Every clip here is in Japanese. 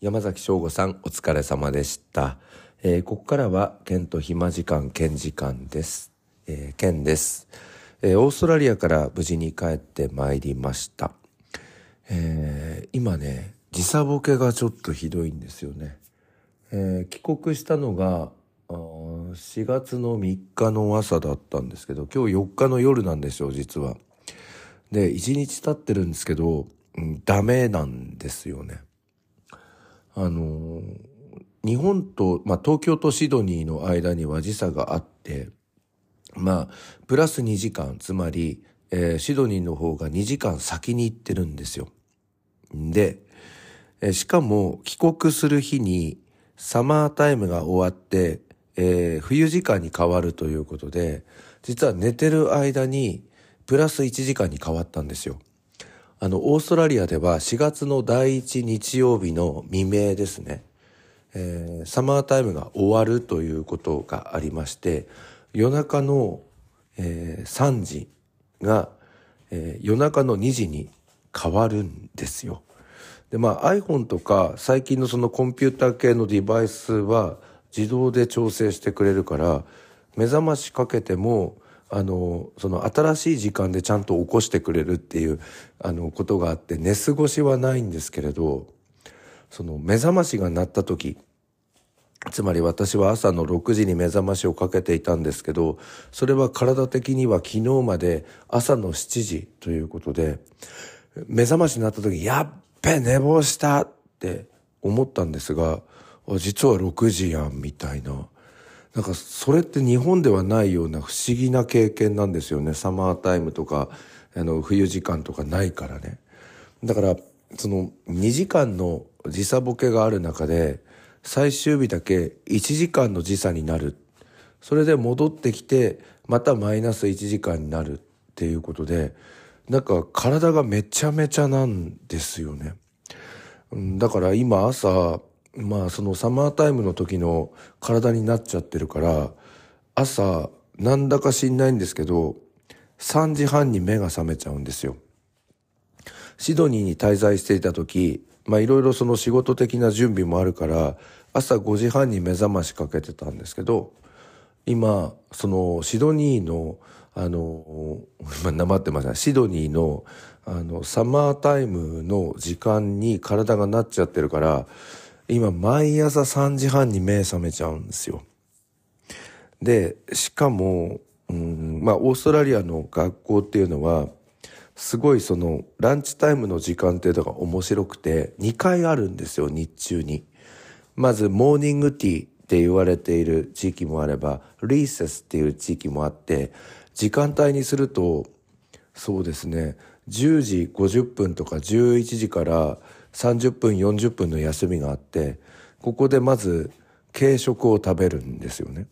山崎翔吾さん、お疲れ様でした。えー、ここからは、県と暇時間、県時間です。えー、県です、えー、オーストラリアから無事に帰ってまいりました。えー、今ね、時差ボケがちょっとひどいんですよね。えー、帰国したのが、4月の3日の朝だったんですけど、今日4日の夜なんですよ、実は。で、1日経ってるんですけど、うん、ダメなんですよね。あの日本と、まあ、東京とシドニーの間には時差があって、まあ、プラス2時間、つまり、えー、シドニーの方が2時間先に行ってるんですよ。で、えー、しかも帰国する日にサマータイムが終わって、えー、冬時間に変わるということで、実は寝てる間にプラス1時間に変わったんですよ。あの、オーストラリアでは4月の第1日曜日の未明ですね、えー、サマータイムが終わるということがありまして、夜中の、えー、3時が、えー、夜中の2時に変わるんですよ。で、まあ iPhone とか最近のそのコンピューター系のデバイスは自動で調整してくれるから、目覚ましかけてもあの、その新しい時間でちゃんと起こしてくれるっていう、あの、ことがあって、寝過ごしはないんですけれど、その目覚ましが鳴った時、つまり私は朝の6時に目覚ましをかけていたんですけど、それは体的には昨日まで朝の7時ということで、目覚ましになった時、やっべ、寝坊したって思ったんですが、実は6時やん、みたいな。なんかそれって日本ではないような不思議な経験なんですよね。サマータイムとか、あの、冬時間とかないからね。だから、その2時間の時差ボケがある中で、最終日だけ1時間の時差になる。それで戻ってきて、またマイナス1時間になるっていうことで、なんか体がめちゃめちゃなんですよね。だから今朝、まあそのサマータイムの時の体になっちゃってるから朝なんだか知んないんですけど3時半に目が覚めちゃうんですよ。シドニーに滞在していた時まあいろいろその仕事的な準備もあるから朝5時半に目覚ましかけてたんですけど今そのシドニーのあの、まあ、なまってましたシドニーのあのサマータイムの時間に体がなっちゃってるから今毎朝3時半に目覚めちゃうんですよ。で、しかも、うん、まあオーストラリアの学校っていうのは、すごいそのランチタイムの時間っていうのが面白くて、2回あるんですよ、日中に。まず、モーニングティーって言われている地域もあれば、リーセスっていう地域もあって、時間帯にすると、そうですね、10時50分とか11時から30分40分の休みがあってここでまず軽食を食べるんですよね。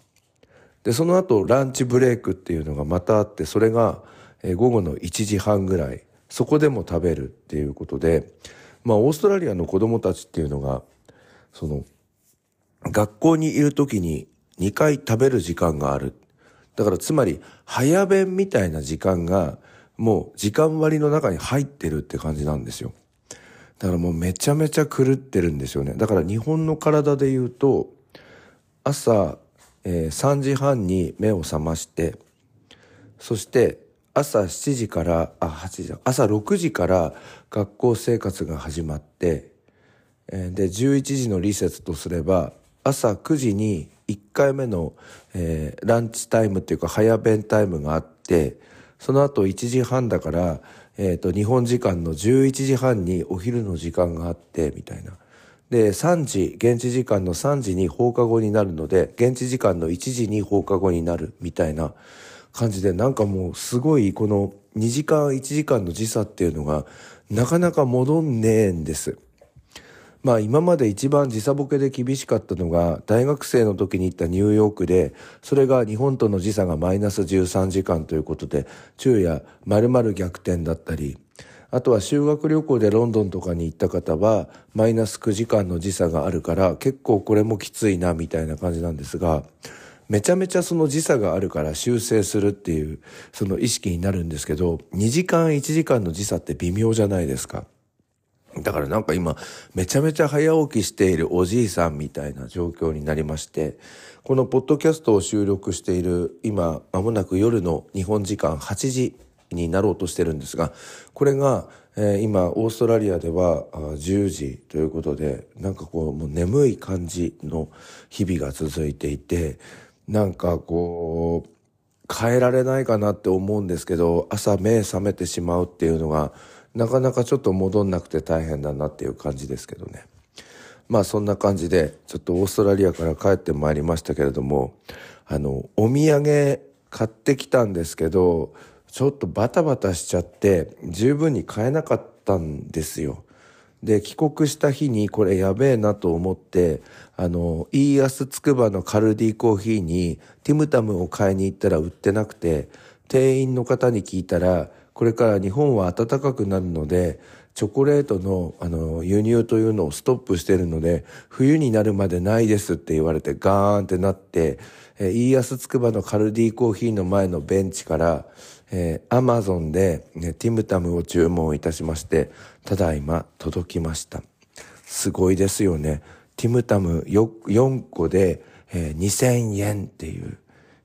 でその後ランチブレイクっていうのがまたあってそれが午後の1時半ぐらいそこでも食べるっていうことでまあオーストラリアの子供たちっていうのがその学校にいる時に2回食べる時間がある。だからつまり早弁みたいな時間がもう時間割の中に入ってるって感じなんですよ。だからもうめちゃめちゃ狂ってるんですよね。だから日本の体で言うと、朝、えー、3時半に目を覚まして、そして朝7時から、あ、8時、朝6時から学校生活が始まって、えー、で、11時のリセットとすれば、朝9時に1回目の、えー、ランチタイムっていうか早弁タイムがあって、その後1時半だから、えっ、ー、と、日本時間の11時半にお昼の時間があって、みたいな。で、3時、現地時間の3時に放課後になるので、現地時間の1時に放課後になる、みたいな感じで、なんかもうすごいこの2時間、1時間の時差っていうのが、なかなか戻んねえんです。まあ今まで一番時差ボケで厳しかったのが大学生の時に行ったニューヨークでそれが日本との時差がマイナス13時間ということで昼夜丸々逆転だったりあとは修学旅行でロンドンとかに行った方はマイナス9時間の時差があるから結構これもきついなみたいな感じなんですがめちゃめちゃその時差があるから修正するっていうその意識になるんですけど2時間1時間の時差って微妙じゃないですか。だからなんか今、めちゃめちゃ早起きしているおじいさんみたいな状況になりまして、このポッドキャストを収録している今、まもなく夜の日本時間8時になろうとしてるんですが、これが、えー、今、オーストラリアでは10時ということで、なんかこう、もう眠い感じの日々が続いていて、なんかこう、変えられないかなって思うんですけど、朝目覚めてしまうっていうのが、なかなかちょっと戻んなくて大変だなっていう感じですけどね。まあそんな感じで、ちょっとオーストラリアから帰ってまいりましたけれども、あの、お土産買ってきたんですけど、ちょっとバタバタしちゃって、十分に買えなかったんですよ。で、帰国した日にこれやべえなと思って、あの、イーアスつくばのカルディコーヒーにティムタムを買いに行ったら売ってなくて、店員の方に聞いたら、これから日本は暖かくなるので、チョコレートのあの輸入というのをストップしてるので、冬になるまでないですって言われてガーンってなって、えー、イーアスつくばのカルディコーヒーの前のベンチから、えー、アマゾンで、ね、ティムタムを注文いたしまして、ただいま届きました。すごいですよね。ティムタム 4, 4個で、えー、2000円っていう、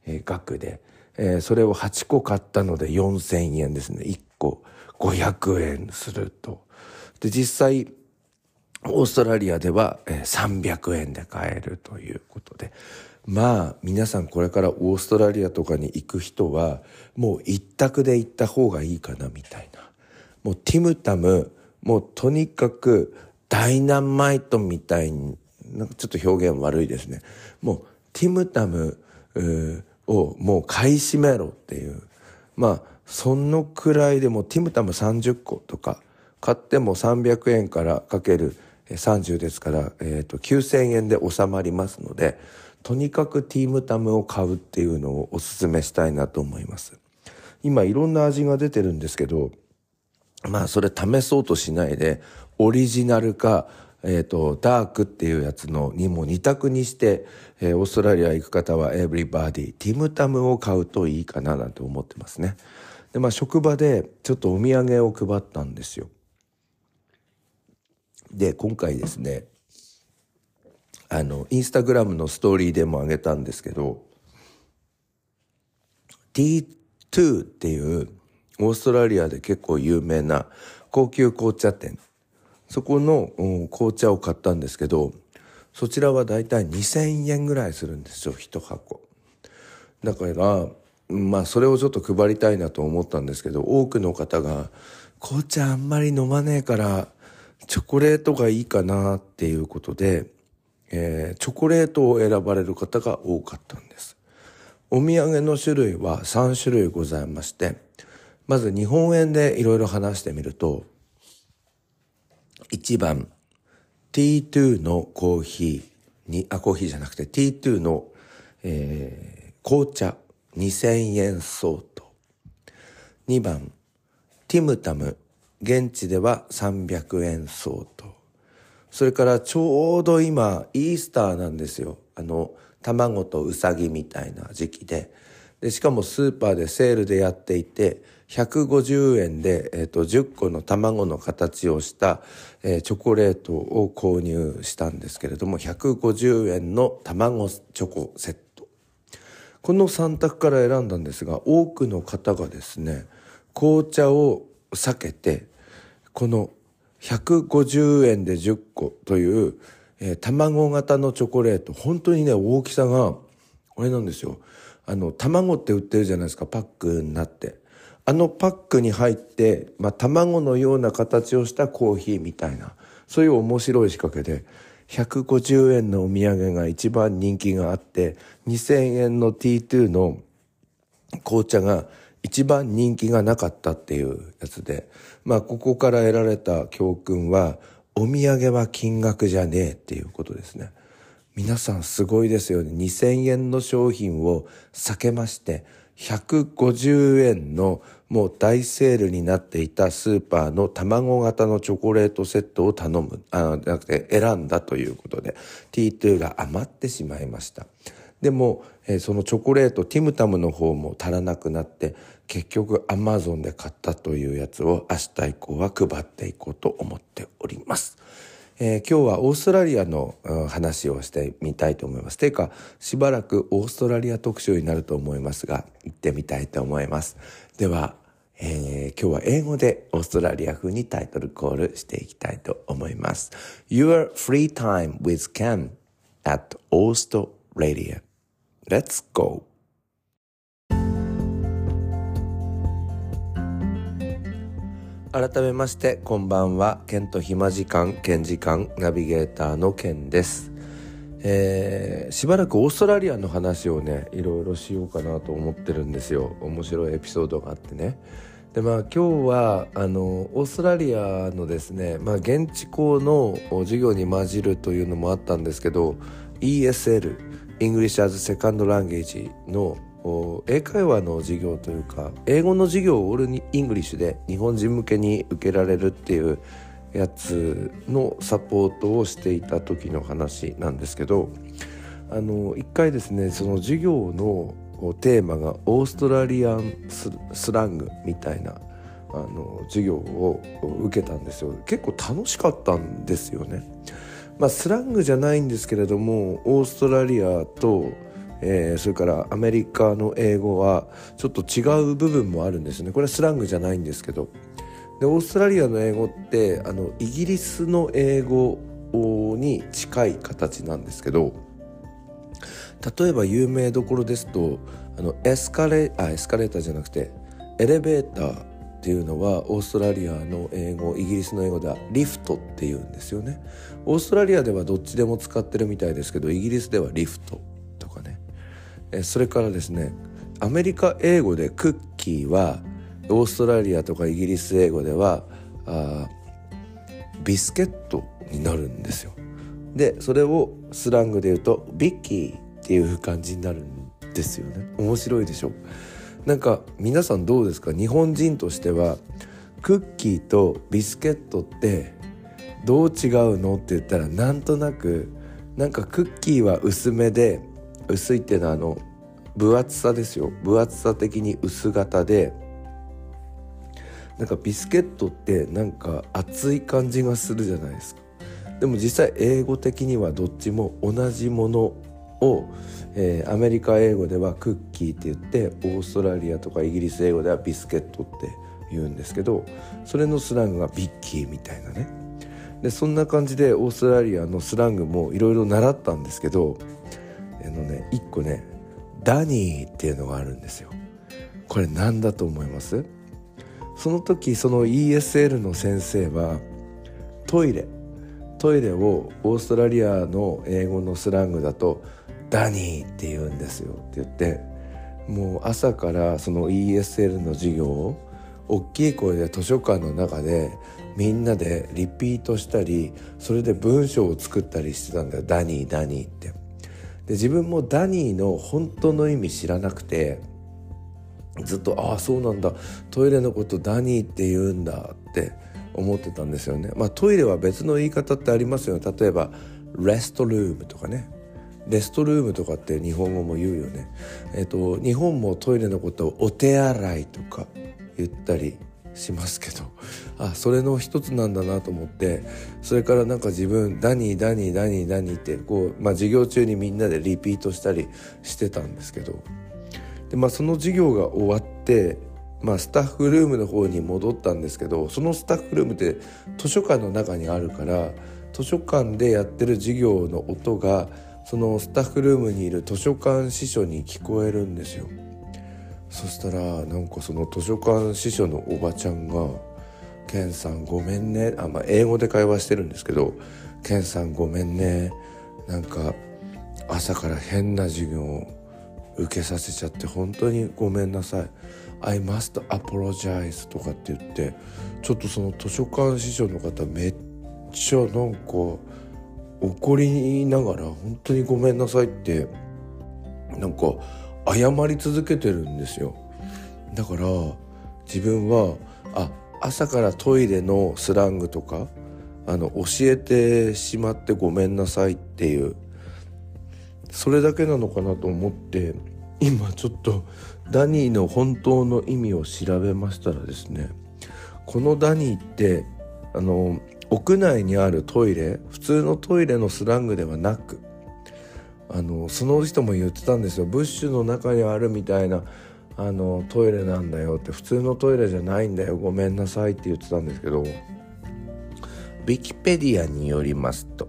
えー、額で、えー、それを8個買ったので4000円ですね。1個500円すると。で、実際、オーストラリアでは300円で買えるということで。まあ、皆さんこれからオーストラリアとかに行く人は、もう一択で行った方がいいかな、みたいな。もうティムタム、もうとにかくダイナマイトみたいに、なんかちょっと表現悪いですね。もうティムタム、もう買い占めろっていう。まあ、そのくらいでもティムタム30個とか買っても300円からかける30ですから、えー、と9000円で収まりますので、とにかくティムタムを買うっていうのをお勧めしたいなと思います。今いろんな味が出てるんですけど、まあそれ試そうとしないで、オリジナルか、えっ、ー、と、ダークっていうやつのにも二択にして、えー、オーストラリア行く方はエブリバディ、ティムタムを買うといいかななんて思ってますね。で、まあ職場でちょっとお土産を配ったんですよ。で、今回ですね、あの、インスタグラムのストーリーでもあげたんですけど、T2 っていうオーストラリアで結構有名な高級紅茶店そこの、紅茶を買ったんですけど、そちらはだいたい2000円ぐらいするんですよ、一箱。だから、まあそれをちょっと配りたいなと思ったんですけど、多くの方が、紅茶あんまり飲まねえから、チョコレートがいいかなっていうことで、えー、チョコレートを選ばれる方が多かったんです。お土産の種類は3種類ございまして、まず日本円でいろいろ話してみると、1番 T2 のコーヒーに、あ、コーヒーじゃなくて T2 の、えー、紅茶2000円相当。2番ティムタム現地では300円相当。それからちょうど今イースターなんですよ。あの、卵とウサギみたいな時期で。で、しかもスーパーでセールでやっていて、150円で、えーと、10個の卵の形をした、えー、チョコレートを購入したんですけれども150円の卵チョコセット。この3択から選んだんですが多くの方がですね紅茶を避けてこの150円で10個という、えー、卵型のチョコレート本当にね大きさがこれなんですよ。あの卵って売ってるじゃないですかパックになってあのパックに入って、まあ、卵のような形をしたコーヒーみたいな、そういう面白い仕掛けで、150円のお土産が一番人気があって、2000円の T2 の紅茶が一番人気がなかったっていうやつで、まあ、ここから得られた教訓は、お土産は金額じゃねえっていうことですね。皆さんすごいですよね。2000円の商品を避けまして、150円のもう大セールになっていたスーパーの卵型のチョコレートセットを頼む、あじゃなくて選んだということで、T2 が余ってしまいました。でも、え、そのチョコレートティムタムの方も足らなくなって結局アマゾンで買ったというやつを明日以降は配っていこうと思っております。えー、今日はオーストラリアの、話をしてみたいと思います。ていうか、しばらくオーストラリア特集になると思いますが、行ってみたいと思います。では、えー、今日は英語でオーストラリア風にタイトルコールしていきたいと思います。Your free time with Ken at Australia. Let's go! 改めましてこんばんは。ケント暇時間ケン時間ナビゲーターのケンです、えー、しばらくオーストラリアの話をねいろいろしようかなと思ってるんですよ。面白いエピソードがあってね。でまあ今日はあのオーストラリアのですね、まあ、現地校の授業に混じるというのもあったんですけど ESL English as Second Language の英会話の授業というか英語の授業を all English で日本人向けに受けられるっていうやつのサポートをしていた時の話なんですけどあの一回ですねその授業のテーマがオーストラリアンスラングみたいなあの授業を受けたんですよ結構楽しかったんですよね。まあ、スラングじゃないんですけれどもオーストラリアとえー、それからアメリカの英語はちょっと違う部分もあるんですね。これはスラングじゃないんですけど。でオーストラリアの英語ってあのイギリスの英語に近い形なんですけど例えば有名どころですとあのエスカレあエスカレーターじゃなくてエレベーターっていうのはオーストラリアの英語イギリスの英語ではリフトっていうんですよね。オーストラリアではどっちでも使ってるみたいですけどイギリスではリフト。えそれからですねアメリカ英語でクッキーはオーストラリアとかイギリス英語ではあビスケットになるんですよ。でそれをスラングで言うとビッキーっていう感じになるんですよね。面白いでしょ？なんか皆さんどうですか？日本人としてはクッキーとビスケットってどう違うの？って言ったらなんとなくなんかクッキーは薄めで薄いっていうのはあの分厚さですよ。分厚さ的に薄型でなんかビスケットってなんか厚い感じがするじゃないですか。でも実際英語的にはどっちも同じものを、えー、アメリカ英語ではクッキーって言ってオーストラリアとかイギリス英語ではビスケットって言うんですけどそれのスラングがビッキーみたいなね。でそんな感じでオーストラリアのスラングもいろいろ習ったんですけどあのね一個ねダニーっていうのがあるんですよ。これ何だと思います？その時その ESL の先生はトイレトイレをオーストラリアの英語のスラングだとダニーって言うんですよって言ってもう朝からその ESL の授業を大きい声で図書館の中でみんなでリピートしたりそれで文章を作ったりしてたんだよ。ダニーダニーって。で自分もダニーの本当の意味知らなくてずっとああそうなんだトイレのことダニーって言うんだって思ってたんですよね。まあトイレは別の言い方ってありますよね。例えばレストルームとかね。レストルームとかって日本語も言うよね。えっと日本もトイレのことをお手洗いとか言ったりしますけどあそれの一つなんだなと思ってそれからなんか自分ダニーダニーダニーダニーってこう、まあ、授業中にみんなでリピートしたりしてたんですけどで、まあ、その授業が終わって、まあ、スタッフルームの方に戻ったんですけどそのスタッフルームって図書館の中にあるから図書館でやってる授業の音がそのスタッフルームにいる図書館司書に聞こえるんですよ。そしたらなんかその図書館司書のおばちゃんが「ケンさんごめんね」あ、まあ、英語で会話してるんですけど「ケンさんごめんね」なんか朝から変な授業を受けさせちゃって本当にごめんなさい「I must apologize」とかって言ってちょっとその図書館司書の方めっちゃなんか怒りながら本当にごめんなさいってなんか謝り続けてるんですよ。だから自分はあ朝からトイレのスラングとかあの教えてしまってごめんなさいっていうそれだけなのかなと思って今ちょっとダニーの本当の意味を調べましたらですねこのダニーってあの屋内にあるトイレ普通のトイレのスラングではなくあのその人も言ってたんですよ。ブッシュの中にあるみたいなあのトイレなんだよって。普通のトイレじゃないんだよ。ごめんなさいって言ってたんですけどウィキペディアによりますと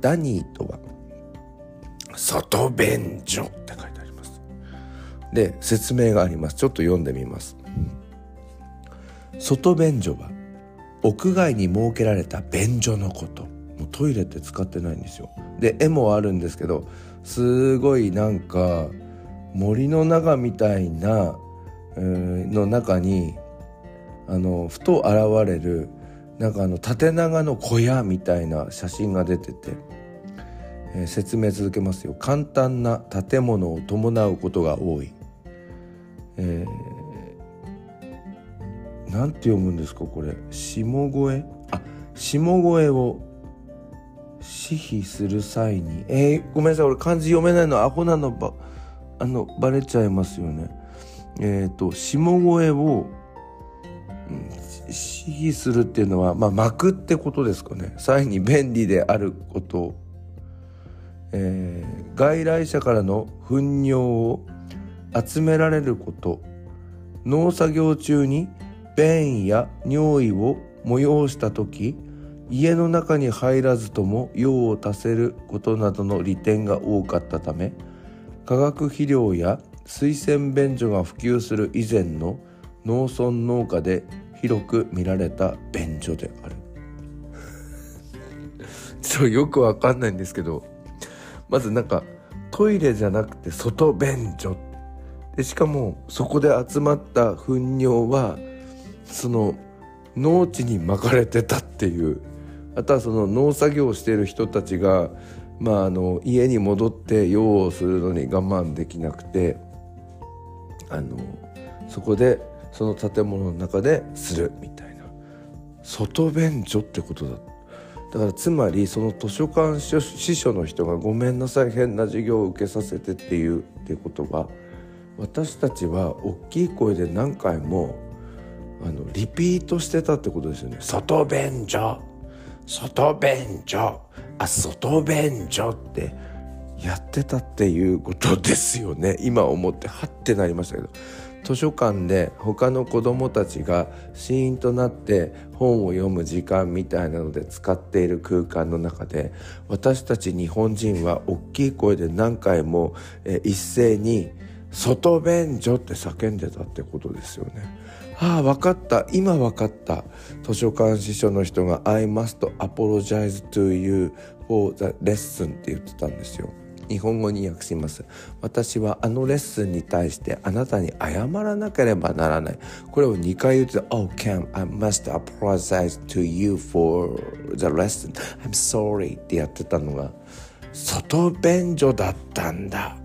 ダニーとは外便所って書いてあります。で説明があります。ちょっと読んでみます。外便所は屋外に設けられた便所のこと。トイレって使ってないんですよ。で絵もあるんですけどすごいなんか森の中みたいな、の中にあのふと現れるなんかあの縦長の小屋みたいな写真が出てて、えー、説明続けますよ。簡単な建物を伴うことが多い、えー、なんて読むんですかこれ。下越？あ下越を私費する際に。えー、ごめんなさい。俺漢字読めないのアホなのばあのバレちゃいますよね。えっ、ー、と下越を、うん、私費するっていうのはまあ巻くってことですかね。際に便利であることえー、外来者からの糞尿を集められること。農作業中に便や尿意を催した時家の中に入らずとも用を足せることなどの利点が多かったため化学肥料や水洗便所が普及する以前の農村農家で広く見られた便所である。ちょっとよくわかんないんですけどまずなんかトイレじゃなくて外便所。でしかもそこで集まった糞尿はその農地に巻かれてたっていう。あとはその農作業をしている人たちが、まあ、あの家に戻って用をするのに我慢できなくてあのそこでその建物の中でするみたいな。外便所ってことだ。だからつまりその図書館司書の人が「ごめんなさい変な授業を受けさせて」っていうってことは私たちは大きい声で何回もあのリピートしてたってことですよね。外便所。外便所。あ外便所ってやってたっていうことですよね。今思ってはってなりましたけど。図書館で他の子どもたちがシーンとなって本を読む時間みたいなので使っている空間の中で私たち日本人は大きい声で何回も一斉に「外便所」って叫んでたってことですよね。ああ分かった。今分かった。図書館司書の人が「I must apologize to you for the lesson」って言ってたんですよ。日本語に訳します。私はあのレッスンに対してあなたに謝らなければならない。これを2回言って Oh Cam I must apologize to you for the lesson. I'm sorry ってやってたのが外便所だったんだ。